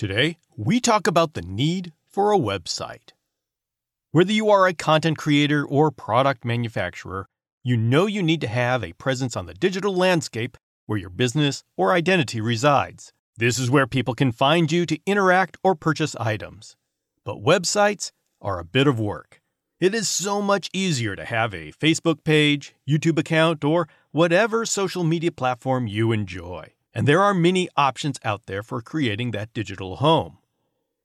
Today, we talk about the need for a website. Whether you are a content creator or product manufacturer, you know you need to have a presence on the digital landscape where your business or identity resides. This is where people can find you to interact or purchase items. But websites are a bit of work. It is so much easier to have a Facebook page, YouTube account, or whatever social media platform you enjoy. And there are many options out there for creating that digital home.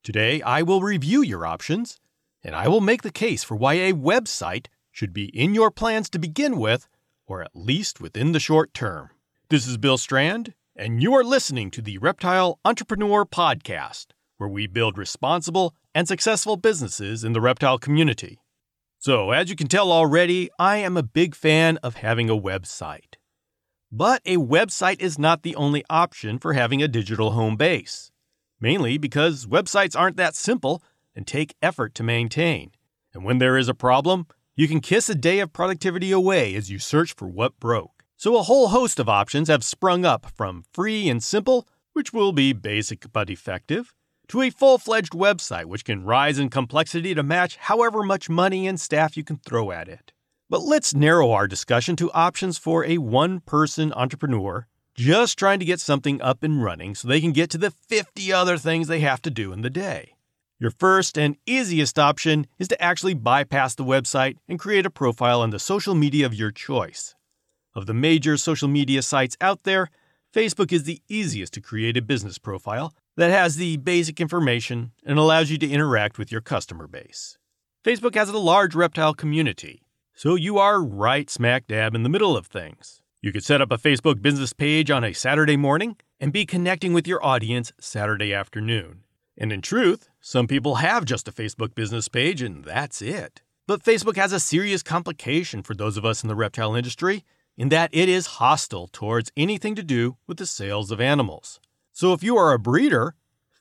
Today, I will review your options, and I will make the case for why a website should be in your plans to begin with, or at least within the short term. This is Bill Strand, and you are listening to the Reptile Entrepreneur Podcast, where we build responsible and successful businesses in the reptile community. So, as you can tell already, I am a big fan of having a website. But a website is not the only option for having a digital home base, mainly because websites aren't that simple and take effort to maintain. And when there is a problem, you can kiss a day of productivity away as you search for what broke. So a whole host of options have sprung up from free and simple, which will be basic but effective, to a full fledged website which can rise in complexity to match however much money and staff you can throw at it. But let's narrow our discussion to options for a one person entrepreneur just trying to get something up and running so they can get to the 50 other things they have to do in the day. Your first and easiest option is to actually bypass the website and create a profile on the social media of your choice. Of the major social media sites out there, Facebook is the easiest to create a business profile that has the basic information and allows you to interact with your customer base. Facebook has a large reptile community, so you are right smack dab in the middle of things. You could set up a Facebook business page on a Saturday morning and be connecting with your audience Saturday afternoon. And in truth, some people have just a Facebook business page and that's it. But Facebook has a serious complication for those of us in the reptile industry in that it is hostile towards anything to do with the sales of animals. So if you are a breeder,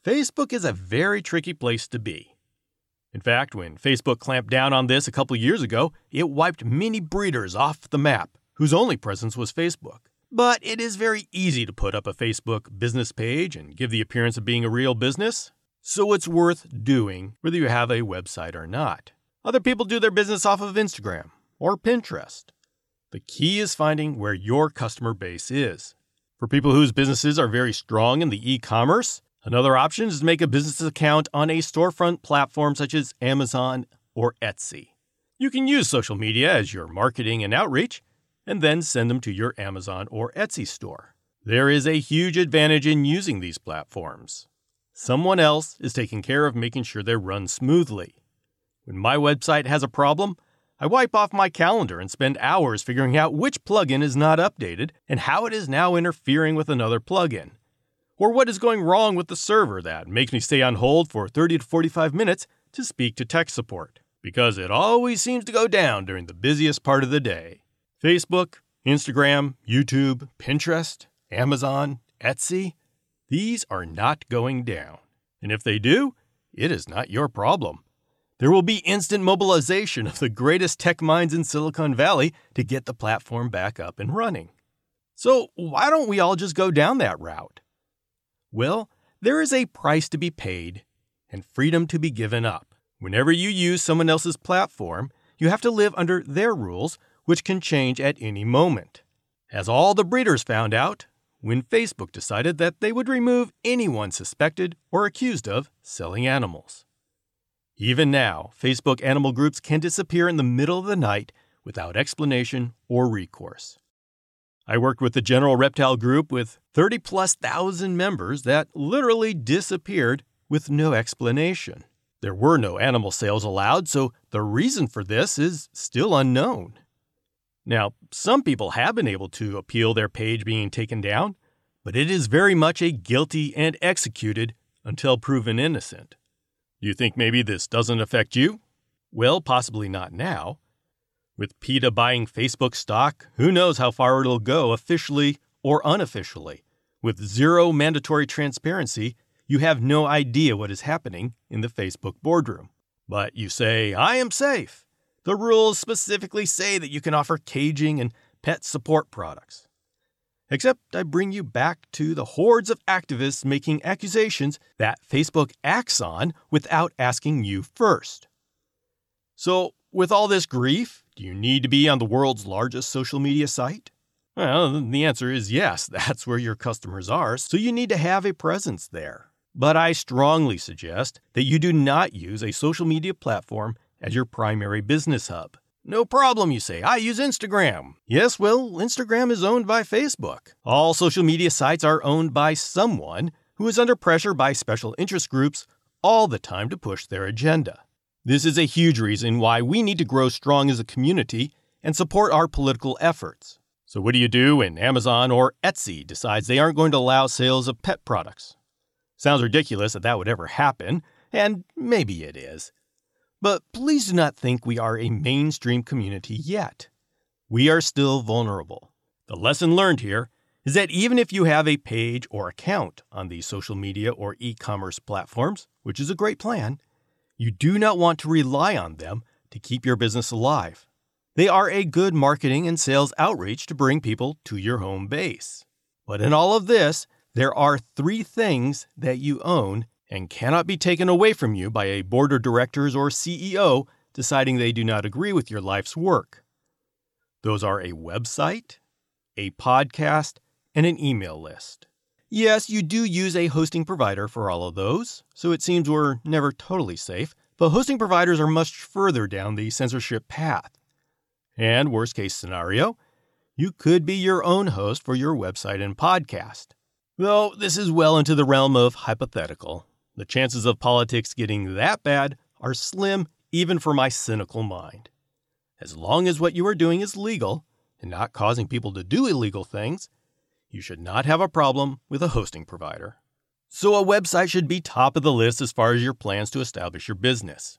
Facebook is a very tricky place to be. In fact, when Facebook clamped down on this a couple years ago, it wiped many breeders off the map whose only presence was Facebook. But it is very easy to put up a Facebook business page and give the appearance of being a real business, so it's worth doing whether you have a website or not. Other people do their business off of Instagram or Pinterest. The key is finding where your customer base is. For people whose businesses are very strong in the e commerce, Another option is to make a business account on a storefront platform such as Amazon or Etsy. You can use social media as your marketing and outreach, and then send them to your Amazon or Etsy store. There is a huge advantage in using these platforms. Someone else is taking care of making sure they run smoothly. When my website has a problem, I wipe off my calendar and spend hours figuring out which plugin is not updated and how it is now interfering with another plugin or what is going wrong with the server that makes me stay on hold for 30 to 45 minutes to speak to tech support, because it always seems to go down during the busiest part of the day. Facebook, Instagram, YouTube, Pinterest, Amazon, Etsy, these are not going down. And if they do, it is not your problem. There will be instant mobilization of the greatest tech minds in Silicon Valley to get the platform back up and running. So, why don't we all just go down that route? Well, there is a price to be paid and freedom to be given up. Whenever you use someone else's platform, you have to live under their rules, which can change at any moment. As all the breeders found out when Facebook decided that they would remove anyone suspected or accused of selling animals. Even now, Facebook animal groups can disappear in the middle of the night without explanation or recourse. I worked with the General Reptile Group with 30 plus thousand members that literally disappeared with no explanation. There were no animal sales allowed, so the reason for this is still unknown. Now, some people have been able to appeal their page being taken down, but it is very much a guilty and executed until proven innocent. You think maybe this doesn't affect you? Well, possibly not now, with PETA buying Facebook stock, who knows how far it'll go officially or unofficially. With zero mandatory transparency, you have no idea what is happening in the Facebook boardroom. But you say, I am safe. The rules specifically say that you can offer caging and pet support products. Except I bring you back to the hordes of activists making accusations that Facebook acts on without asking you first. So, with all this grief, do you need to be on the world's largest social media site? Well, the answer is yes, that's where your customers are, so you need to have a presence there. But I strongly suggest that you do not use a social media platform as your primary business hub. No problem, you say. I use Instagram. Yes, well, Instagram is owned by Facebook. All social media sites are owned by someone who is under pressure by special interest groups all the time to push their agenda. This is a huge reason why we need to grow strong as a community and support our political efforts. So, what do you do when Amazon or Etsy decides they aren't going to allow sales of pet products? Sounds ridiculous that that would ever happen, and maybe it is. But please do not think we are a mainstream community yet. We are still vulnerable. The lesson learned here is that even if you have a page or account on these social media or e commerce platforms, which is a great plan, you do not want to rely on them to keep your business alive. They are a good marketing and sales outreach to bring people to your home base. But in all of this, there are three things that you own and cannot be taken away from you by a board of directors or CEO deciding they do not agree with your life's work. Those are a website, a podcast, and an email list. Yes, you do use a hosting provider for all of those, so it seems we're never totally safe, but hosting providers are much further down the censorship path. And worst case scenario, you could be your own host for your website and podcast. Though this is well into the realm of hypothetical, the chances of politics getting that bad are slim even for my cynical mind. As long as what you are doing is legal and not causing people to do illegal things, you should not have a problem with a hosting provider. So, a website should be top of the list as far as your plans to establish your business.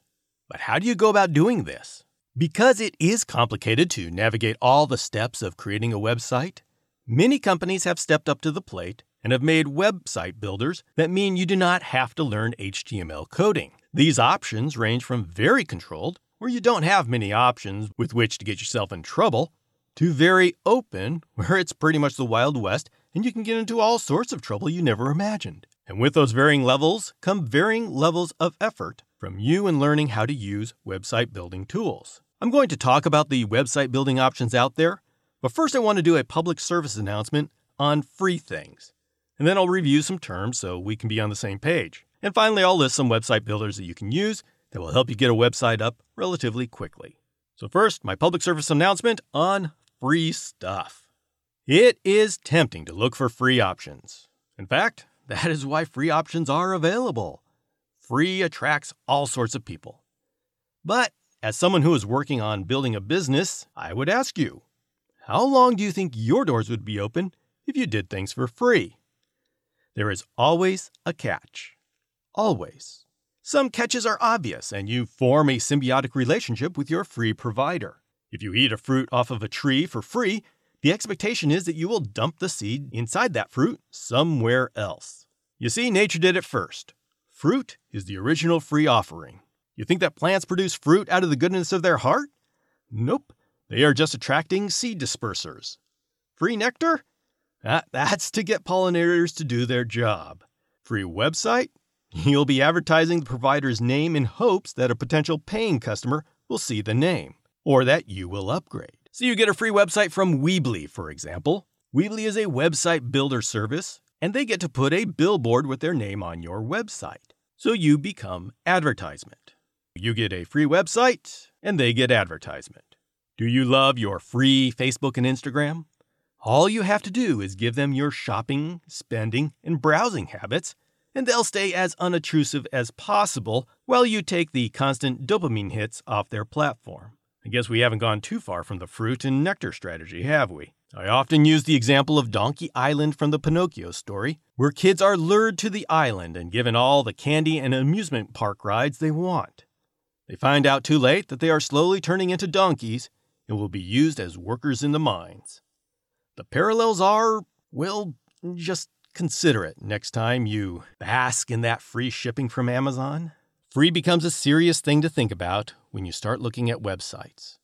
But how do you go about doing this? Because it is complicated to navigate all the steps of creating a website, many companies have stepped up to the plate and have made website builders that mean you do not have to learn HTML coding. These options range from very controlled, where you don't have many options with which to get yourself in trouble, to very open, where it's pretty much the Wild West and you can get into all sorts of trouble you never imagined. And with those varying levels come varying levels of effort from you in learning how to use website building tools. I'm going to talk about the website building options out there, but first I want to do a public service announcement on free things. And then I'll review some terms so we can be on the same page. And finally, I'll list some website builders that you can use that will help you get a website up relatively quickly. So, first, my public service announcement on free stuff. It is tempting to look for free options. In fact, that is why free options are available. Free attracts all sorts of people. But as someone who is working on building a business, I would ask you how long do you think your doors would be open if you did things for free? There is always a catch. Always. Some catches are obvious, and you form a symbiotic relationship with your free provider. If you eat a fruit off of a tree for free, the expectation is that you will dump the seed inside that fruit somewhere else. You see, nature did it first. Fruit is the original free offering. You think that plants produce fruit out of the goodness of their heart? Nope, they are just attracting seed dispersers. Free nectar? That, that's to get pollinators to do their job. Free website? You'll be advertising the provider's name in hopes that a potential paying customer will see the name, or that you will upgrade. So you get a free website from Weebly, for example. Weebly is a website builder service, and they get to put a billboard with their name on your website. So you become advertisement. You get a free website, and they get advertisement. Do you love your free Facebook and Instagram? All you have to do is give them your shopping, spending, and browsing habits, and they'll stay as unobtrusive as possible while you take the constant dopamine hits off their platform. I guess we haven't gone too far from the fruit and nectar strategy, have we? I often use the example of Donkey Island from the Pinocchio story, where kids are lured to the island and given all the candy and amusement park rides they want. They find out too late that they are slowly turning into donkeys and will be used as workers in the mines. The parallels are, well, just consider it next time you bask in that free shipping from Amazon. Free becomes a serious thing to think about when you start looking at websites.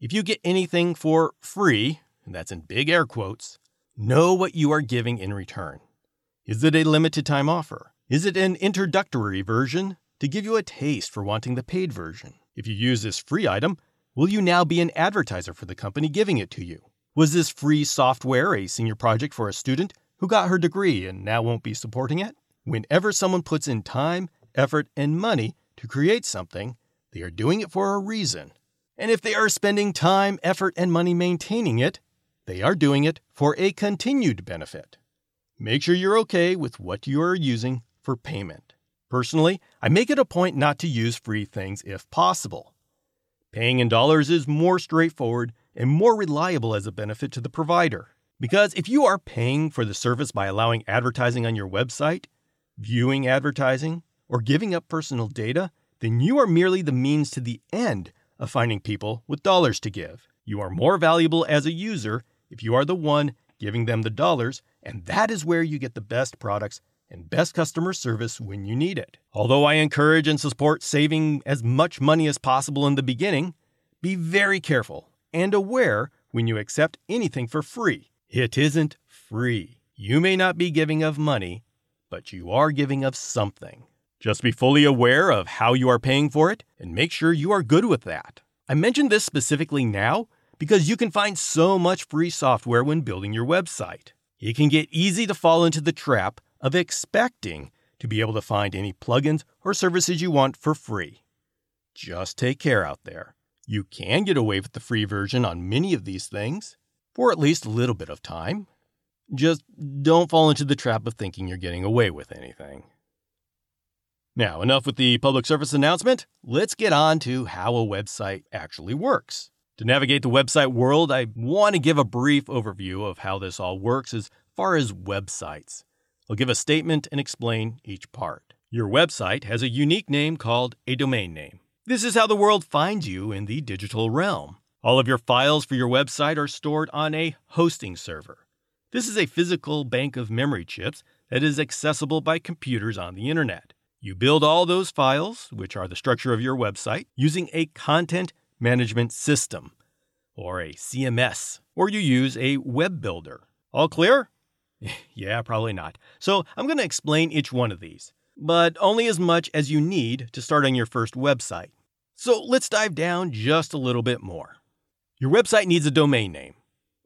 If you get anything for free, and that's in big air quotes, Know what you are giving in return. Is it a limited time offer? Is it an introductory version to give you a taste for wanting the paid version? If you use this free item, will you now be an advertiser for the company giving it to you? Was this free software a senior project for a student who got her degree and now won't be supporting it? Whenever someone puts in time, effort, and money to create something, they are doing it for a reason. And if they are spending time, effort, and money maintaining it, they are doing it for a continued benefit. Make sure you're okay with what you are using for payment. Personally, I make it a point not to use free things if possible. Paying in dollars is more straightforward and more reliable as a benefit to the provider. Because if you are paying for the service by allowing advertising on your website, viewing advertising, or giving up personal data, then you are merely the means to the end of finding people with dollars to give. You are more valuable as a user if you are the one giving them the dollars, and that is where you get the best products and best customer service when you need it. Although I encourage and support saving as much money as possible in the beginning, be very careful and aware when you accept anything for free. It isn't free. You may not be giving of money, but you are giving of something. Just be fully aware of how you are paying for it and make sure you are good with that. I mention this specifically now because you can find so much free software when building your website. It can get easy to fall into the trap of expecting to be able to find any plugins or services you want for free. Just take care out there. You can get away with the free version on many of these things for at least a little bit of time. Just don't fall into the trap of thinking you're getting away with anything. Now, enough with the public service announcement. Let's get on to how a website actually works. To navigate the website world, I want to give a brief overview of how this all works as far as websites. I'll give a statement and explain each part. Your website has a unique name called a domain name. This is how the world finds you in the digital realm. All of your files for your website are stored on a hosting server. This is a physical bank of memory chips that is accessible by computers on the internet. You build all those files, which are the structure of your website, using a content management system, or a CMS, or you use a web builder. All clear? yeah, probably not. So I'm going to explain each one of these, but only as much as you need to start on your first website. So let's dive down just a little bit more. Your website needs a domain name.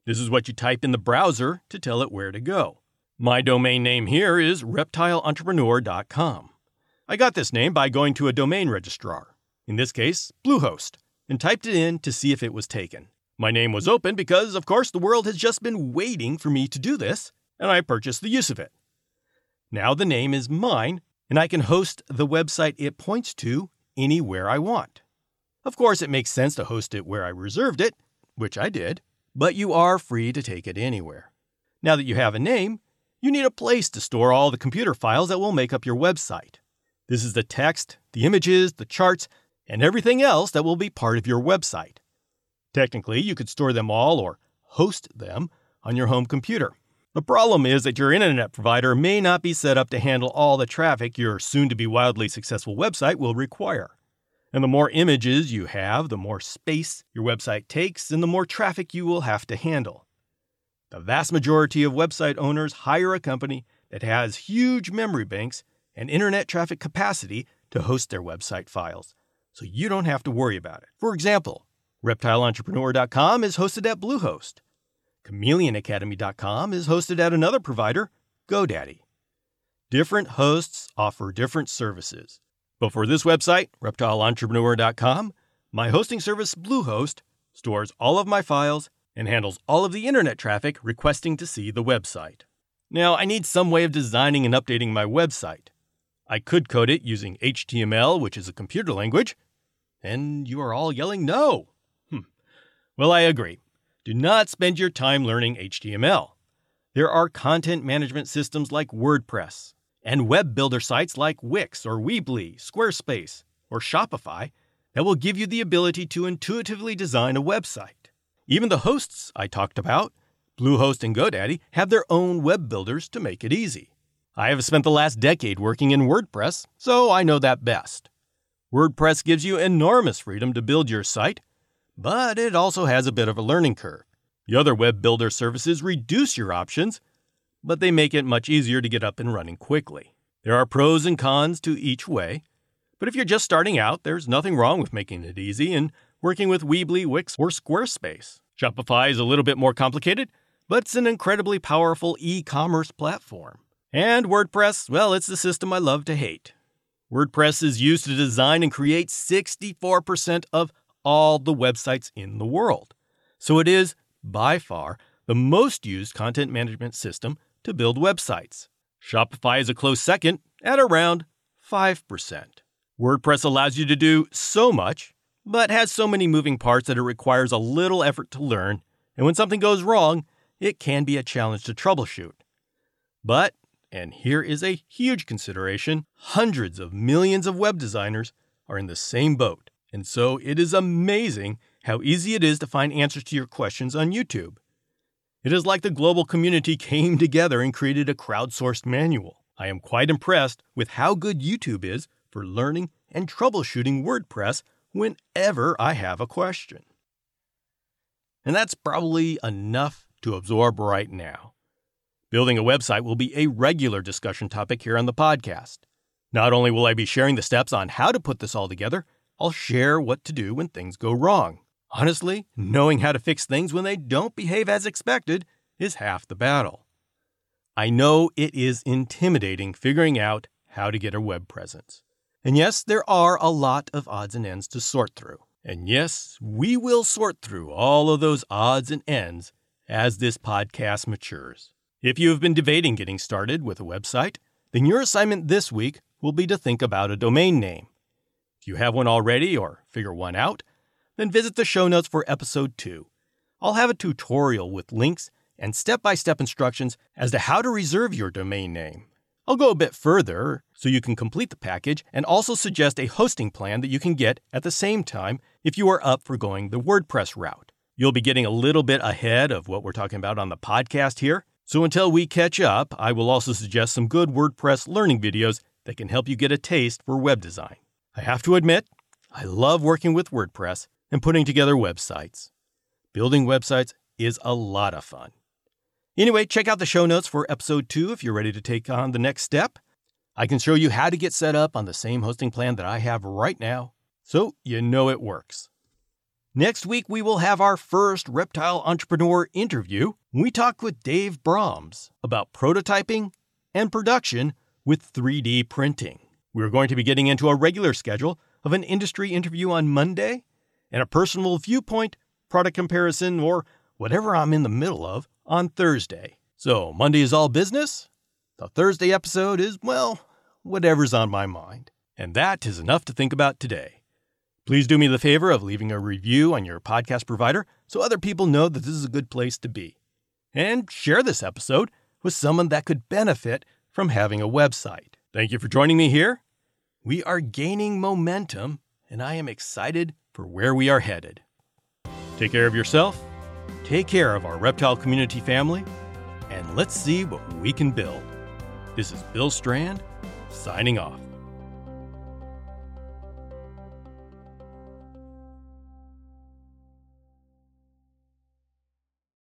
This is what you type in the browser to tell it where to go. My domain name here is reptileentrepreneur.com. I got this name by going to a domain registrar, in this case, Bluehost, and typed it in to see if it was taken. My name was open because, of course, the world has just been waiting for me to do this, and I purchased the use of it. Now the name is mine, and I can host the website it points to anywhere I want. Of course, it makes sense to host it where I reserved it, which I did, but you are free to take it anywhere. Now that you have a name, you need a place to store all the computer files that will make up your website. This is the text, the images, the charts, and everything else that will be part of your website. Technically, you could store them all or host them on your home computer. The problem is that your internet provider may not be set up to handle all the traffic your soon to be wildly successful website will require. And the more images you have, the more space your website takes, and the more traffic you will have to handle. The vast majority of website owners hire a company that has huge memory banks and internet traffic capacity to host their website files, so you don't have to worry about it. For example, ReptileEntrepreneur.com is hosted at Bluehost. ChameleonAcademy.com is hosted at another provider, GoDaddy. Different hosts offer different services. But for this website, ReptileEntrepreneur.com, my hosting service, Bluehost, stores all of my files and handles all of the internet traffic requesting to see the website. Now, I need some way of designing and updating my website. I could code it using HTML, which is a computer language, and you are all yelling no. Hmm. Well, I agree. Do not spend your time learning HTML. There are content management systems like WordPress and web builder sites like Wix or Weebly, Squarespace, or Shopify that will give you the ability to intuitively design a website. Even the hosts I talked about, Bluehost and GoDaddy, have their own web builders to make it easy. I have spent the last decade working in WordPress, so I know that best. WordPress gives you enormous freedom to build your site, but it also has a bit of a learning curve. The other web builder services reduce your options, but they make it much easier to get up and running quickly. There are pros and cons to each way, but if you're just starting out, there's nothing wrong with making it easy and working with Weebly, Wix, or Squarespace. Shopify is a little bit more complicated, but it's an incredibly powerful e commerce platform. And WordPress, well, it's the system I love to hate. WordPress is used to design and create 64% of all the websites in the world. So it is, by far, the most used content management system to build websites. Shopify is a close second at around 5%. WordPress allows you to do so much, but has so many moving parts that it requires a little effort to learn, and when something goes wrong, it can be a challenge to troubleshoot. But, and here is a huge consideration, hundreds of millions of web designers are in the same boat, and so it is amazing how easy it is to find answers to your questions on YouTube. It is like the global community came together and created a crowdsourced manual. I am quite impressed with how good YouTube is for learning and troubleshooting WordPress whenever I have a question. And that's probably enough to absorb right now. Building a website will be a regular discussion topic here on the podcast. Not only will I be sharing the steps on how to put this all together, I'll share what to do when things go wrong. Honestly, knowing how to fix things when they don't behave as expected is half the battle. I know it is intimidating figuring out how to get a web presence. And yes, there are a lot of odds and ends to sort through. And yes, we will sort through all of those odds and ends as this podcast matures. If you have been debating getting started with a website, then your assignment this week will be to think about a domain name. If you have one already or figure one out, then visit the show notes for episode 2. I'll have a tutorial with links and step by step instructions as to how to reserve your domain name. I'll go a bit further so you can complete the package and also suggest a hosting plan that you can get at the same time if you are up for going the WordPress route. You'll be getting a little bit ahead of what we're talking about on the podcast here. So until we catch up, I will also suggest some good WordPress learning videos that can help you get a taste for web design. I have to admit, I love working with WordPress and putting together websites. Building websites is a lot of fun. Anyway, check out the show notes for episode two if you're ready to take on the next step. I can show you how to get set up on the same hosting plan that I have right now, so you know it works. Next week, we will have our first reptile entrepreneur interview. We talk with Dave Brahms about prototyping and production with 3D printing. We're going to be getting into a regular schedule of an industry interview on Monday and a personal viewpoint, product comparison, or whatever I'm in the middle of on Thursday. So, Monday is all business. The Thursday episode is, well, whatever's on my mind. And that is enough to think about today. Please do me the favor of leaving a review on your podcast provider so other people know that this is a good place to be. And share this episode with someone that could benefit from having a website. Thank you for joining me here. We are gaining momentum, and I am excited for where we are headed. Take care of yourself Take care of our reptile community family, and let's see what we can build. This is Bill Strand, signing off.